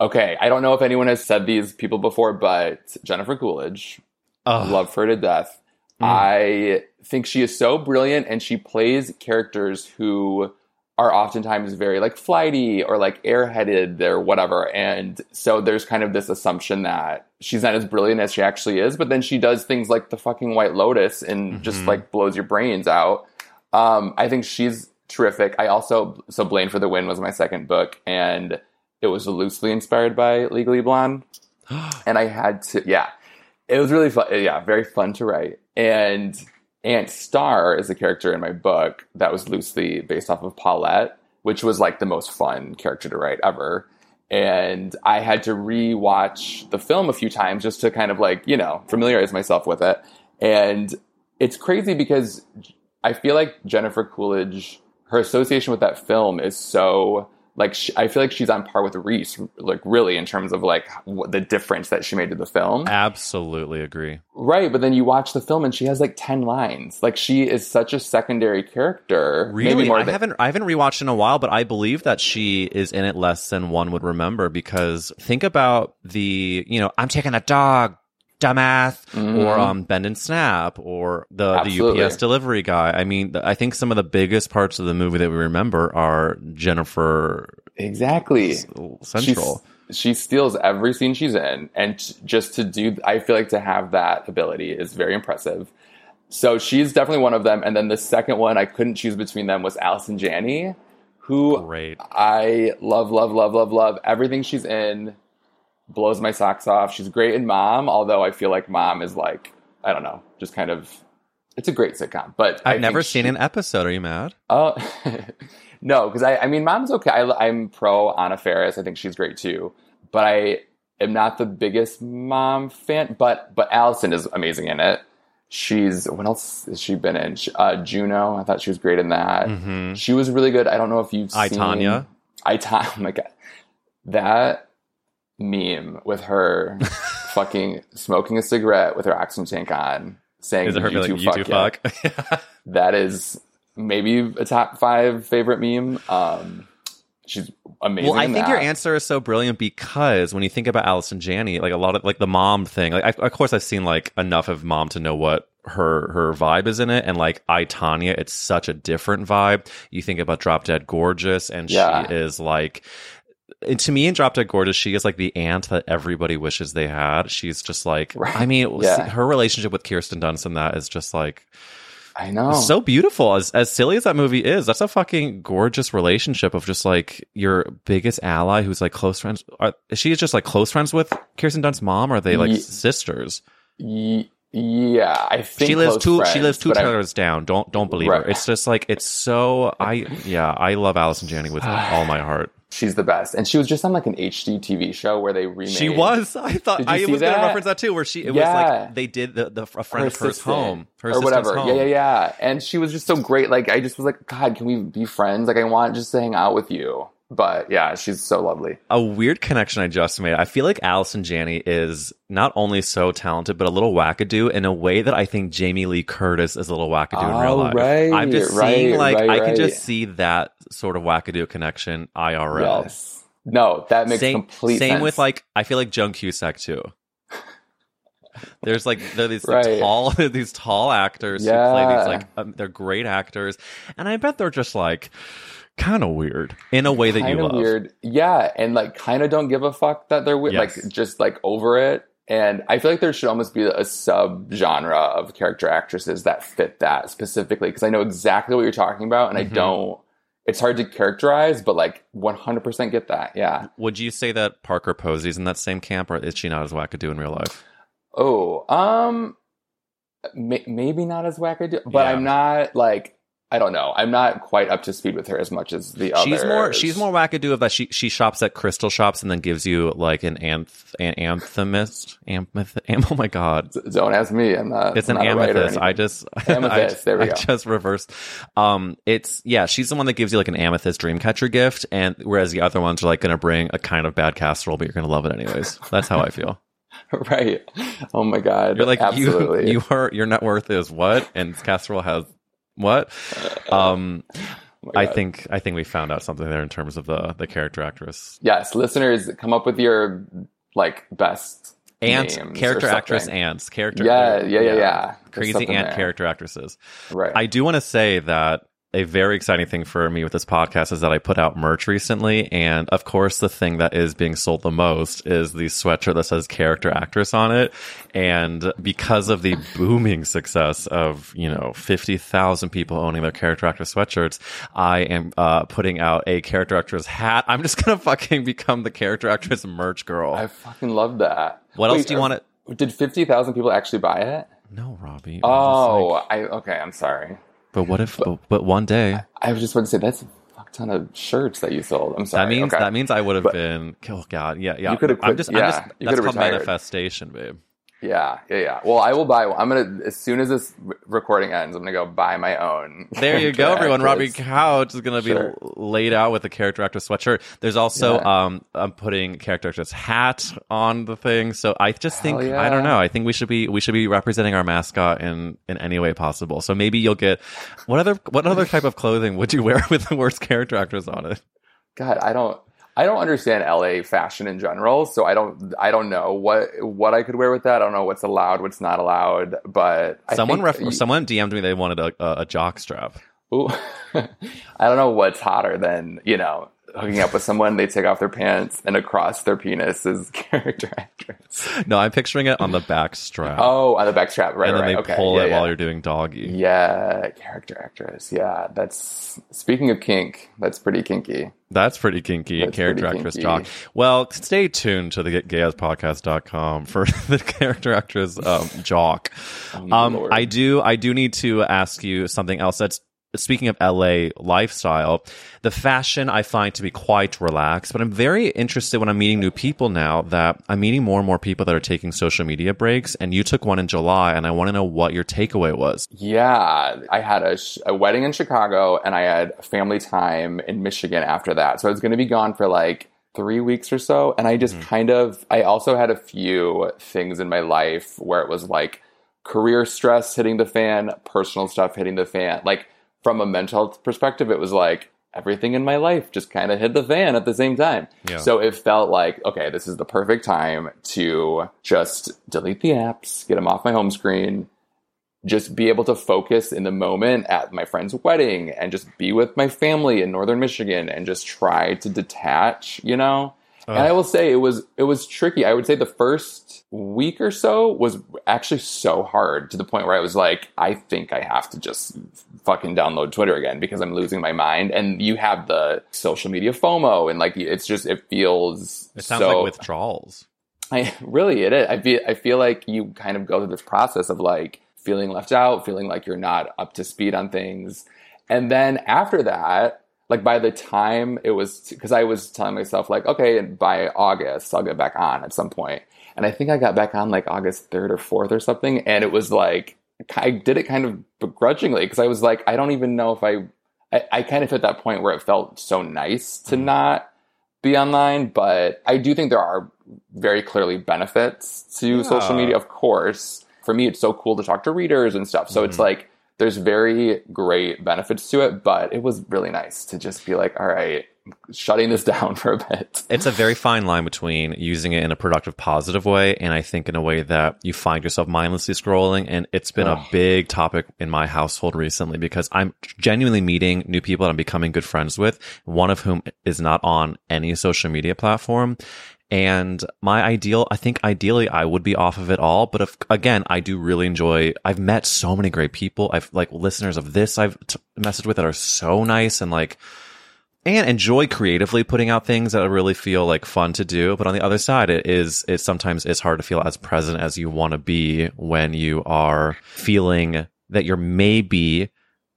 Okay. I don't know if anyone has said these people before, but Jennifer Coolidge, Ugh. love her to death. I think she is so brilliant and she plays characters who are oftentimes very like flighty or like airheaded or whatever. And so there's kind of this assumption that she's not as brilliant as she actually is, but then she does things like the fucking White Lotus and Mm-hmm. just like blows your brains out. Um, I think she's terrific. I also, so Blaine for the Win was my second book and it was loosely inspired by Legally Blonde. and I had to, yeah, it was really fun. Yeah, very fun to write. And Aunt Star is a character in my book that was loosely based off of Paulette, which was like the most fun character to write ever. And I had to rewatch the film a few times just to kind of like, you know, familiarize myself with it. And it's crazy because I feel like Jennifer Coolidge, her association with that film is so like sh I feel like she's on par with Reese, like really in terms of like what the difference that she made to the film. Absolutely agree. Right, but then you watch the film and she has like ten lines. Like she is such a secondary character. Really, I than haven't I haven't rewatched in a while, but I believe that she is in it less than one would remember because think about the you know I'm taking a dog, dumbass, or um Bend and Snap, or the Mm-hmm. Absolutely. the UPS delivery guy. I mean, I think some of the biggest parts of the movie that we remember are Jennifer exactly. Central. She's, she steals every scene she's in, and just to do, I feel like to have that ability is very impressive. So she's definitely one of them. And then the second one, I couldn't choose between them was Allison Janney, who Great. I love, love, love, love, love. Everything she's in blows my socks off. She's great in Mom, although I feel like Mom is like, I don't know, just kind of. It's a great sitcom, but I I've never she- seen an episode. Are you mad? Oh, no, because I, I mean, Mom's okay. I, I'm pro Anna Faris. I think she's great too. But I am not the biggest Mom fan. But but Allison is amazing in it. She's what else has she been in? Uh, Juno. I thought she was great in that. She was really good. I don't know if you've I, seen Tonya. I Tonya. Oh my god, that meme with her fucking smoking a cigarette with her oxygen tank on, saying Is it her "You two like, you two fuck? that is maybe a top five favorite meme. Um, she's amazing. Well, I in think your answer is so brilliant because when you think about Allison Janney, like a lot of like the mom thing, like I, of course I've seen like enough of mom to know what her her vibe is in it, and like I Tonya, it's such a different vibe. You think about Drop Dead Gorgeous, and Yeah. she is like. And to me, in Drop Dead Gorgeous, she is like the aunt that everybody wishes they had. She's just like, Right. I mean, Yeah. her relationship with Kirsten Dunst and that is just like I know. so beautiful. As as silly as that movie is, that's a fucking gorgeous relationship of just like your biggest ally who's like close friends. Are, she is just like close friends with Kirsten Dunst's mom? Or are they like Ye- sisters? Ye- yeah, I think She lives two. Friends, she lives two I- down. Don't don't believe her. It's just like it's so. I yeah. I love Allison Janney with all my heart. She's the best, and she was just on like an HGTV show where they remade. She was. I thought I was going to reference that too. Where she it was like they did the the a friend her of hers home, her or whatever. home. Yeah, yeah, yeah. And she was just so great. Like I just was like, God, can we be friends? Like I want just to hang out with you. But yeah, she's so lovely. a weird connection I just made. I feel like Allison Janney is not only so talented, but a little wackadoo in a way that I think Jamie Lee Curtis is a little wackadoo in real Oh, life. right, I'm just right, seeing like right, I can just see that sort of wackadoo connection IRL. Yes. No, that makes same complete same sense. with like I feel like Joan Cusack too. There's like there these Right. tall these tall actors who play these like um, they're great actors, and I bet they're just like kind of weird in a way that you kind of love. weird. Yeah, and like kind of don't give a fuck that they're weird. Yes. Like just like over it. And I feel like there should almost be a sub genre of character actresses that fit that specifically because I know exactly what you're talking about, and Mm-hmm. I don't. It's hard to characterize, but like 100% get that. Yeah. Would you say that Parker Posey's in that same camp, or is she not as wackadoo in real life? Oh, um, may- maybe not as wackadoo, but Yeah. I'm not like I don't know. I'm not quite up to speed with her as much as the others. She's more she's more wackadoo of that. She she shops at crystal shops and then gives you like an anth an anthemist amethyst. Am, oh my god, Don't ask me. I'm not. it's an I'm not a writer or amethyst. I just Amethyst, I, there we I go. just reversed. Um, it's yeah. She's the one that gives you like an amethyst dreamcatcher gift, and whereas the other ones are like going to bring a kind of bad casserole, but you're going to love it anyways. That's how I feel. right. Oh my god. You're like absolutely. you you are your net worth is what, and casserole has what. Um, Oh I think I think we found out something there in terms of the the character actress. yes, listeners, come up with your like best Ant character actress ants character Yeah, yeah, yeah, yeah. There's crazy ant there. character actresses. Right. I do want to say that a very exciting thing for me with this podcast is that I put out merch recently. And of course, the thing that is being sold the most is the sweatshirt that says character actress on it. And because of the booming success of, you know, 50,000 people owning their character actress sweatshirts, I am uh, putting out a character actress hat. I'm just going to fucking become the character actress merch girl. I fucking love that. What else do you uh, want to? Did fifty thousand people actually buy it? No, Robbie. Oh, like- I okay. I'm sorry. But what if? But, but one day. I was just about to say that's a fuck ton of shirts that you sold. I'm sorry. That means okay. that means I would have But- been. Oh God, yeah, yeah. You could've I'm quit- just, yeah, I'm just. That's called retired. manifestation, babe. Yeah, yeah, yeah. Well, I will buy. one. I'm gonna as soon as this recording ends, I'm gonna go buy my own. There you go, everyone. Robbie. Couch is going to be Sure. l- laid out with a character actress sweatshirt. There's also Yeah. um, I'm putting character actress hat on the thing. So I just think Hell I don't know. I think we should be we should be representing our mascot in in any way possible. So maybe you'll get what other what other type of clothing would you wear with the worst character actress on it? God, I don't. I don't understand LA fashion in general, so I don't. I don't know what what I could wear with that. I don't know what's allowed, what's not allowed. But I someone ref- you- someone DM'd me they wanted a, a, a jock strap. Ooh. I don't know what's hotter than you know hooking up with someone. They take off their pants and across their penis is character actress. No, I'm picturing it on the back strap. Oh, on the back strap, right? and then right. they okay. pull yeah, it yeah. while you're doing doggy. Yeah, character actress. Yeah, that's speaking of kink. That's pretty kinky. That's pretty kinky. That's character pretty actress kinky. jock. Well, stay tuned to the gayspodcast.com for the character actress um, jock. Um, Oh, Lord. I do I do need to ask you something else that's speaking of LA lifestyle, the fashion I find to be quite relaxed, but I'm very interested when I'm meeting new people now that I'm meeting more and more people that are taking social media breaks and you took one in July and I want to know what your takeaway was. Yeah, I had a, sh- a wedding in Chicago and I had family time in Michigan after that. So I was going to be gone for like three weeks or so. And I just Mm-hmm. kind of, I also had a few things in my life where it was like career stress hitting the fan, personal stuff hitting the fan. Like from a mental health perspective, it was like everything in my life just kind of hit the fan at the same time. Yeah. So it felt like, okay, this is the perfect time to just delete the apps, get them off my home screen, just be able to focus in the moment at my friend's wedding and just be with my family in northern Michigan and just try to detach, you know? And I uh. will say it was it was tricky. I would say the first week or so was actually so hard to the point where I was like, I think I have to just fucking download Twitter again because I'm losing my mind. And you have the social media FOMO and like it's just it feels It sounds so, like withdrawals. I really it is. I feel I feel like you kind of go through this process of like feeling left out, feeling like you're not up to speed on things. And then after that, like by the time it was because I was telling myself like, okay, by August I'll get back on at some. And I think I got back on like August 3rd or 4th or something and it was like I did it kind of begrudgingly because I was like I don't even know if I I, I kind of hit that point where it felt so nice to mm-hmm. not be online, but I do think there are very clearly benefits to social media, of course. For me, it's so cool to talk to readers and stuff. So it's mm-hmm. like there's very great benefits to it, but it was really nice to just be like, all right, shutting this down for a bit. It's a very fine line between using it in a productive, positive way, and I think in a way that you find yourself mindlessly scrolling. And it's been a big topic in my household recently because I'm genuinely meeting new people that I'm becoming good friends with, one of whom is not on any social media platform. And my ideal, I think ideally I would be off of it all. But if, again, I do really enjoy, I've met so many great people. I've like listeners of this I've t- messaged with that are so nice and like, and enjoy creatively putting out things that I really feel like fun to do. But on the other side, it is, it sometimes is hard to feel as present as you want to be when you are feeling that you're maybe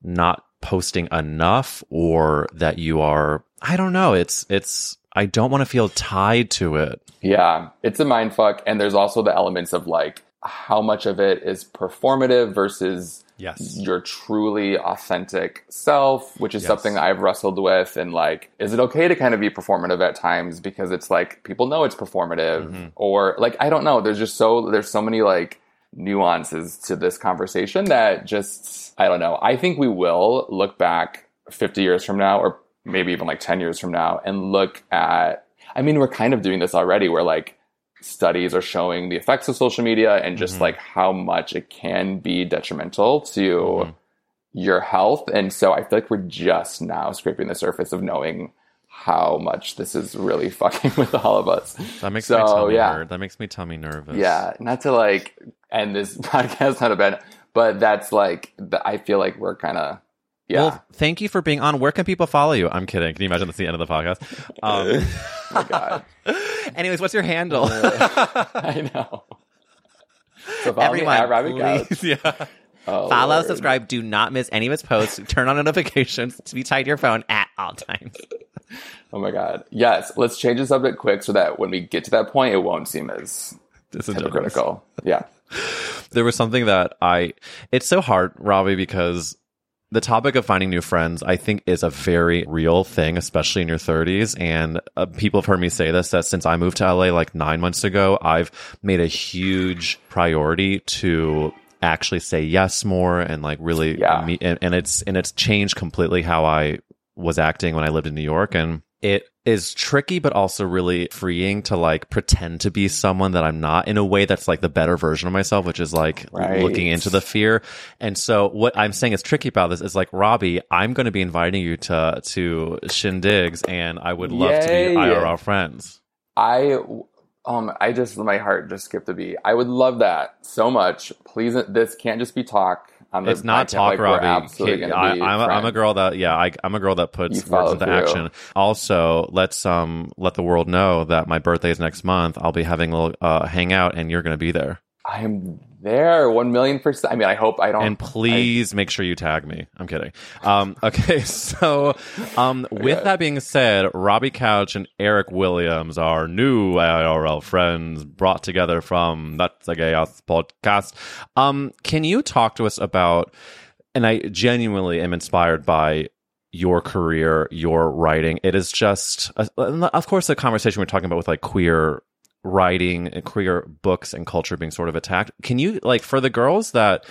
not posting enough or that you are, I don't know. It's, it's, I don't want to feel tied to it. Yeah, it's a mind fuck. And there's also the elements of like how much of it is performative versus Yes. your truly authentic self, which is Yes. something I've wrestled with. And like, is it okay to kind of be performative at times because it's like people know it's performative, Mm-hmm. or like I don't know. There's just so there's so many like nuances to this conversation that just I don't know. I think we will look back 50 years from now, or maybe even like 10 years from now, and look at. I mean, we're kind of doing this already. Where like studies are showing the effects of social media and just Mhm. like how much it can be detrimental to your health. And so I feel like we're just now scraping the surface of knowing how much this is really fucking with all of us. That makes so, my tummy yeah. That makes me tummy nervous. Yeah, not to like end this podcast not a bad, but that's like the, I feel like we're kind of yeah. Well, thank you for being on. Where can people follow you? I'm kidding. Can you imagine that's the end of the podcast? Um, oh my god. anyways, what's your handle? I know. So follow me Everyone, at Robbie please, yeah. Oh, Follow, Lord. subscribe. Do not miss any of his posts. Turn on notifications to be tied to your phone at all times. Oh my god. Yes, let's change the subject quick so that when we get to that point, it won't seem as Disingenuous. hypocritical. Yeah. there was something that I it's so hard, Robbie, because the topic of finding new friends, I think, is a very real thing, especially in your 30s. And uh, people have heard me say this that since I moved to LA like nine months ago, I've made a huge priority to actually say yes more and like really Yeah. meet. And, and it's and it's changed completely how I was acting when I lived in New York. And it is tricky, but also really freeing to like pretend to be someone that I'm not in a way that's like the better version of myself, which is like Right. looking into the fear. And so what I'm saying is tricky about this is like, Robbie, I'm going to be inviting you to, to shindigs and I would love to Yay. be IRL friends. I um I just my heart just skipped a beat. I would love that so much. Please this can't just be talk. The It's not podcast. talk, Like, Robbie. absolutely I, I'm, a, I'm a girl that, yeah, I, I'm a girl that puts words into through. action. Also, let's um let the world know that my birthday is next month. I'll be having a little uh, hangout, and you're going to be there. I am there, one million percent. I mean, I hope I don't. and please make sure you tag me. I'm kidding. Um, okay, so um, with that being said, Robbie Couch and Eric Williams are new IRL friends brought together from That's a Gay Ass podcast. Um, can you talk to us about? And I genuinely am inspired by your career, your writing. It is just, uh, of course, the conversation we're talking about with like queer writing and queer books and culture being sort of attacked. Can you like for the girls that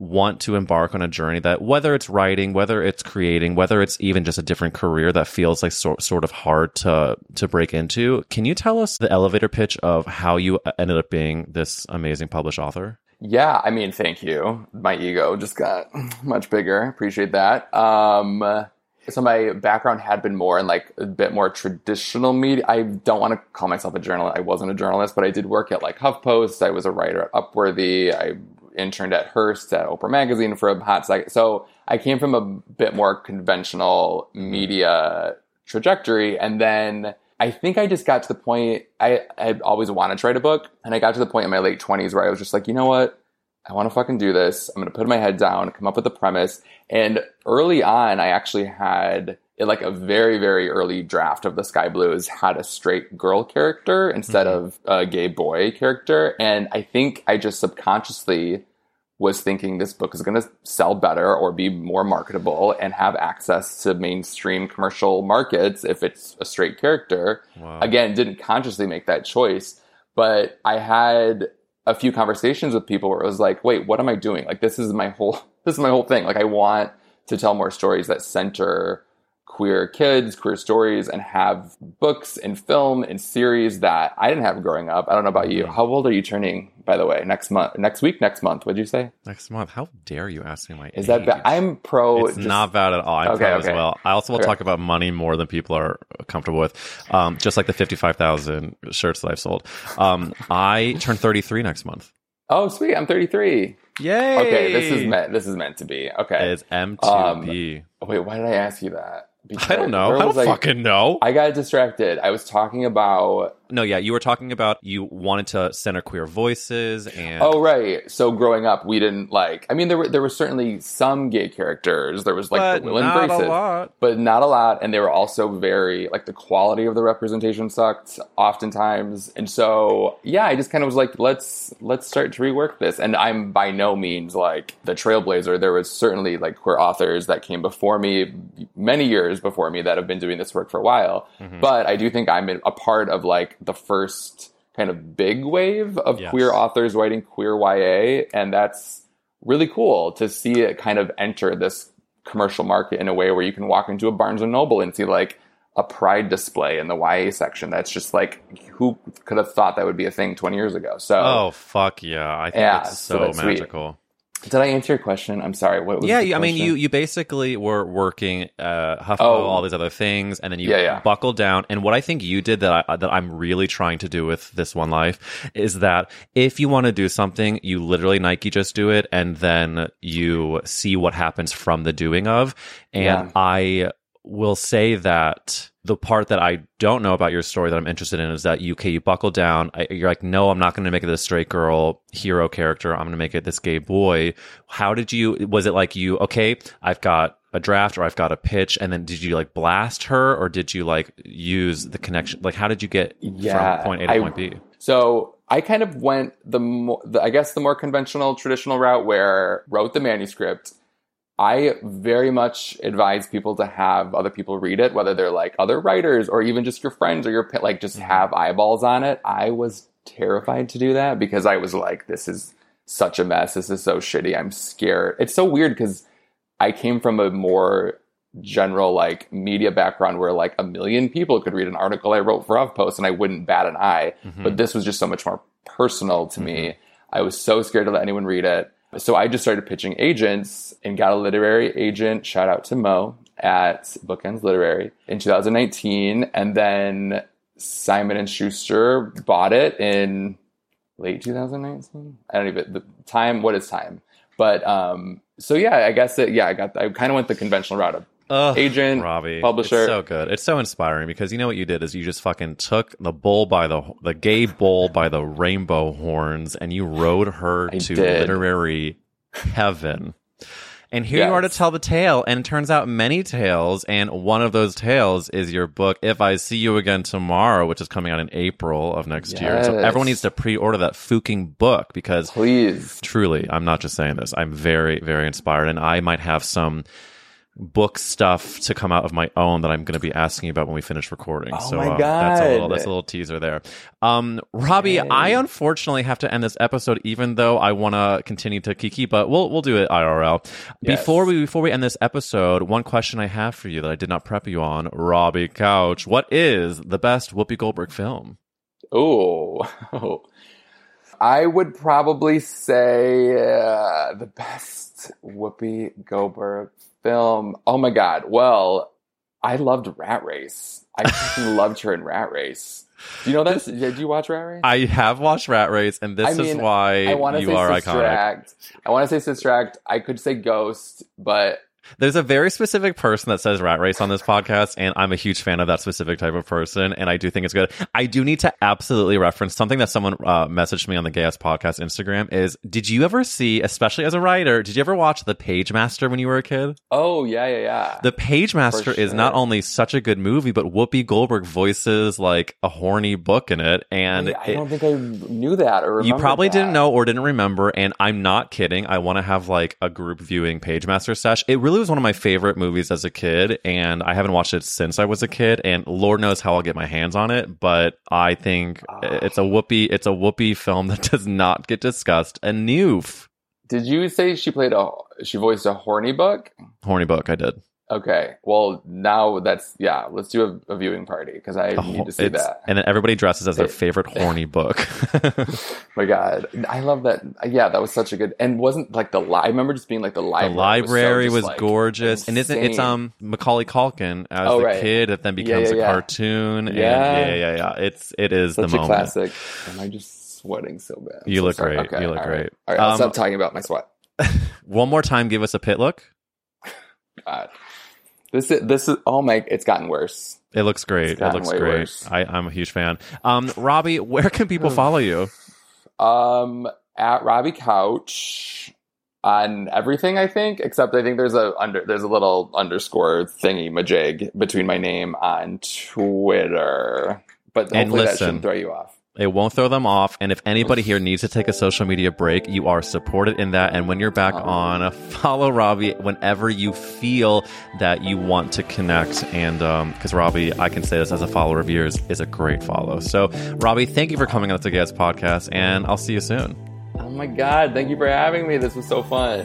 want to embark on a journey that whether it's writing, whether it's creating, whether it's even just a different career that feels like sort sort of hard to to break into, can you tell us the elevator pitch of how you ended up being this amazing published author? Yeah, I mean, thank you. My ego just got much bigger. Appreciate that. Um, so my background had been more in like a bit more traditional media. I don't want to call myself a journalist. I wasn't a journalist, but I did work at like HuffPost. I was a writer at Upworthy. I interned at Hearst at Oprah Magazine for a hot second. So I came from a bit more conventional mm-hmm. media trajectory, and then I think I just got to the point I I always wanted to write a book, and I got to the point in my late twenties where I was just like, you know what, I want to fucking do this. I'm gonna put my head down, come up with a premise, and early on, I actually had like a very very early draft of the Sky Blues had a straight girl character instead mm-hmm. of a gay boy character, and I think I just subconsciously was thinking this book is going to sell better or be more marketable and have access to mainstream commercial markets if it's a straight character. Wow. Again, didn't consciously make that choice, but I had a few conversations with people where it was like, wait, what am I doing? Like this is my whole this is my whole thing. Like I want to tell more stories that center queer kids, queer stories, and have books and film and series that I didn't have growing up. I don't know about you. How old are you turning, by the way? Next month, next week, next month? Would you say? Next month. How dare you ask me my Is that bad? I'm pro. It's just- not bad at all. I'm Okay, pro as okay. well. I also will Okay. talk about money more than people are comfortable with. Um, just like the 55,000 shirts that I've sold. Um, I turn 33 next month. Oh, sweet! I'm 33. Yay! Okay, this is meant. This is meant to be. Okay. It's M2B. Wait, why did I ask you that? I don't know. I don't fucking know. I got distracted. I was talking about. no, yeah, you were talking about you wanted to center queer voices and Oh right. So growing up, we didn't like. I mean, there were there were certainly some gay characters. There was like But the Will and not a Graces, lot. but not a lot. And they were also very like the quality of the representation sucked oftentimes. And so yeah, I just kind of was like, let's let's start to rework this. And I'm by no means like the trailblazer. There was certainly like queer authors that came before me, many years before me, that have been doing this work for a while. Mm-hmm. But I do think I'm a part of like the first kind of big wave of Yes. queer authors writing queer YA, and that's really cool to see it kind of enter this commercial market in a way where you can walk into a Barnes and Noble and see like a pride display in the YA section. That's just like who could have thought that would be a thing 20 years ago. So Oh fuck yeah! I think Yeah, it's so so, that's sweet. Did I answer your question? I'm sorry. What was yeah, I mean, you you basically were working uh, Oh. all these other things, and then you Yeah, yeah. buckled down. And what I think you did that I, that I'm really trying to do with this one life is that if you want to do something, you literally Nike just do it, and then you see what happens from the doing of. And Yeah. I will say that the part that I don't know about your story that I'm interested in is that you okay, you buckle down. I, you're like, no, I'm not going to make it this straight girl hero character. I'm going to make it this gay boy. How did you? Was it like you? Okay, I've got a draft or I've got a pitch, and then did you like blast her or did you like use the connection? Like, how did you get Yeah, from point A to I- point B? So I kind of went the, mo- the I guess the more conventional traditional route where wrote the manuscript. I very much advise people to have other people read it, whether they're like other writers or even just your friends or your like just mm-hmm. have eyeballs on it. I was terrified to do that because I was like, this is such a mess. This is so shitty. I'm scared. It's so weird because I came from a more general like media background where like a million people could read an article I wrote for HuffPost and I wouldn't bat an eye. Mm-hmm. But this was just so much more personal to me. Mm-hmm. I was so scared to let anyone read it. So I just started pitching agents and got a literary agent. Shout out to Mo at Bookends Literary in 2019, and then Simon and Schuster bought it in late 2019. I don't even the time. What is time? But um, so yeah, I guess that yeah, I got I kind of went the conventional route of Ugh, agent, Robbie, publisher. It's so good. It's so inspiring because you know what you did is you just fucking took the bull by the the gay bull by the rainbow horns and you rode her I to did. literary heaven. And here you are to tell the tale, and it turns out many tales, and one of those tales is your book, If I See You Again Tomorrow, which is coming out in April of next year. So everyone needs to pre-order that fucking book because Please. truly, I'm not just saying this. I'm very, very inspired, and I might have some book stuff to come out of my own that I'm going to be asking you about when we finish recording. Oh so my uh, that's a little God. that's a little teaser there. Um, Robbie, I unfortunately have to end this episode, even though I want to continue to kiki, but we'll we'll do it IRL. Yes. Before we before we end this episode, one question I have for you that I did not prep you on, Robbie Couch. What is the best Whoopi Goldberg film? Oh, I would probably say uh, the best Whoopi Goldberg film. Oh my god! Well, I loved Rat Race. I loved her in Rat Race. Do you know that? Did you watch Rat Race? I have watched Rat Race, and this I is why I want to you say are Sister iconic. Act. I want to say Sister Act. I could say Ghost, but There's a very specific person that says rat race on this podcast, and I'm a huge fan of that specific type of person, and I do think it's good. I do need to absolutely reference something that someone uh, messaged me on the Gay Ass Podcast Instagram is, did you ever see, especially as a writer, did you ever watch The Pagemaster when you were a kid? oh yeah, yeah, yeah. The Pagemaster For is not only such a good movie, but Whoopi Goldberg voices like a horny book in it, and I it- don't think I knew that or you probably that. didn't know or didn't remember, and I'm not kidding. I want to have like a group viewing Pagemaster sesh. It really was one of my favorite movies as a kid, and I haven't watched it since I was a kid. And Lord knows how I'll get my hands on it, but I think Ah. it's a Whoopi. It's a Whoopi film that does not get discussed enough. Did you say she played a? She voiced a horny book. Horny book, I did. Okay. Well, now that's yeah. Let's do a, a viewing party because I A need to see that. And then everybody dresses as their It- favorite horny book. My God, I love that. Yeah, that was such a good. And wasn't like the li- I remember just being like the The library. library was, was, so just, like, gorgeous, and isn't it's um Macaulay Culkin as Oh, the right. kid that then becomes yeah, a yeah. cartoon? and Yeah. yeah, yeah, yeah. It's it is such the a moment. classic. Am I just sweating so bad? I'm You so look sorry. great. You look all great. Right. All right, I'll Um, stop talking about my sweat. One more time, give us a pit look. God. This is this is oh my! It's gotten worse. It looks great. It looks great. worse. I, I'm a huge fan. Um, Robbie, where can people follow you? Um, at Robbie Couch on everything, I think, except I think there's a under there's a little underscore thingy majig between my name on Twitter. But And hopefully that shouldn't throw you off. It won't throw them off. And if anybody here needs to take a social media break, you are supported in that. And when you're back Oh. on, follow Robbie whenever you feel that you want to connect. And um, because Robbie, I can say this as a follower of yours, is a great follow. So, Robbie, thank you for coming on the Gay Ass podcast, and I'll see you soon. Oh my god! Thank you for having me. This was so fun.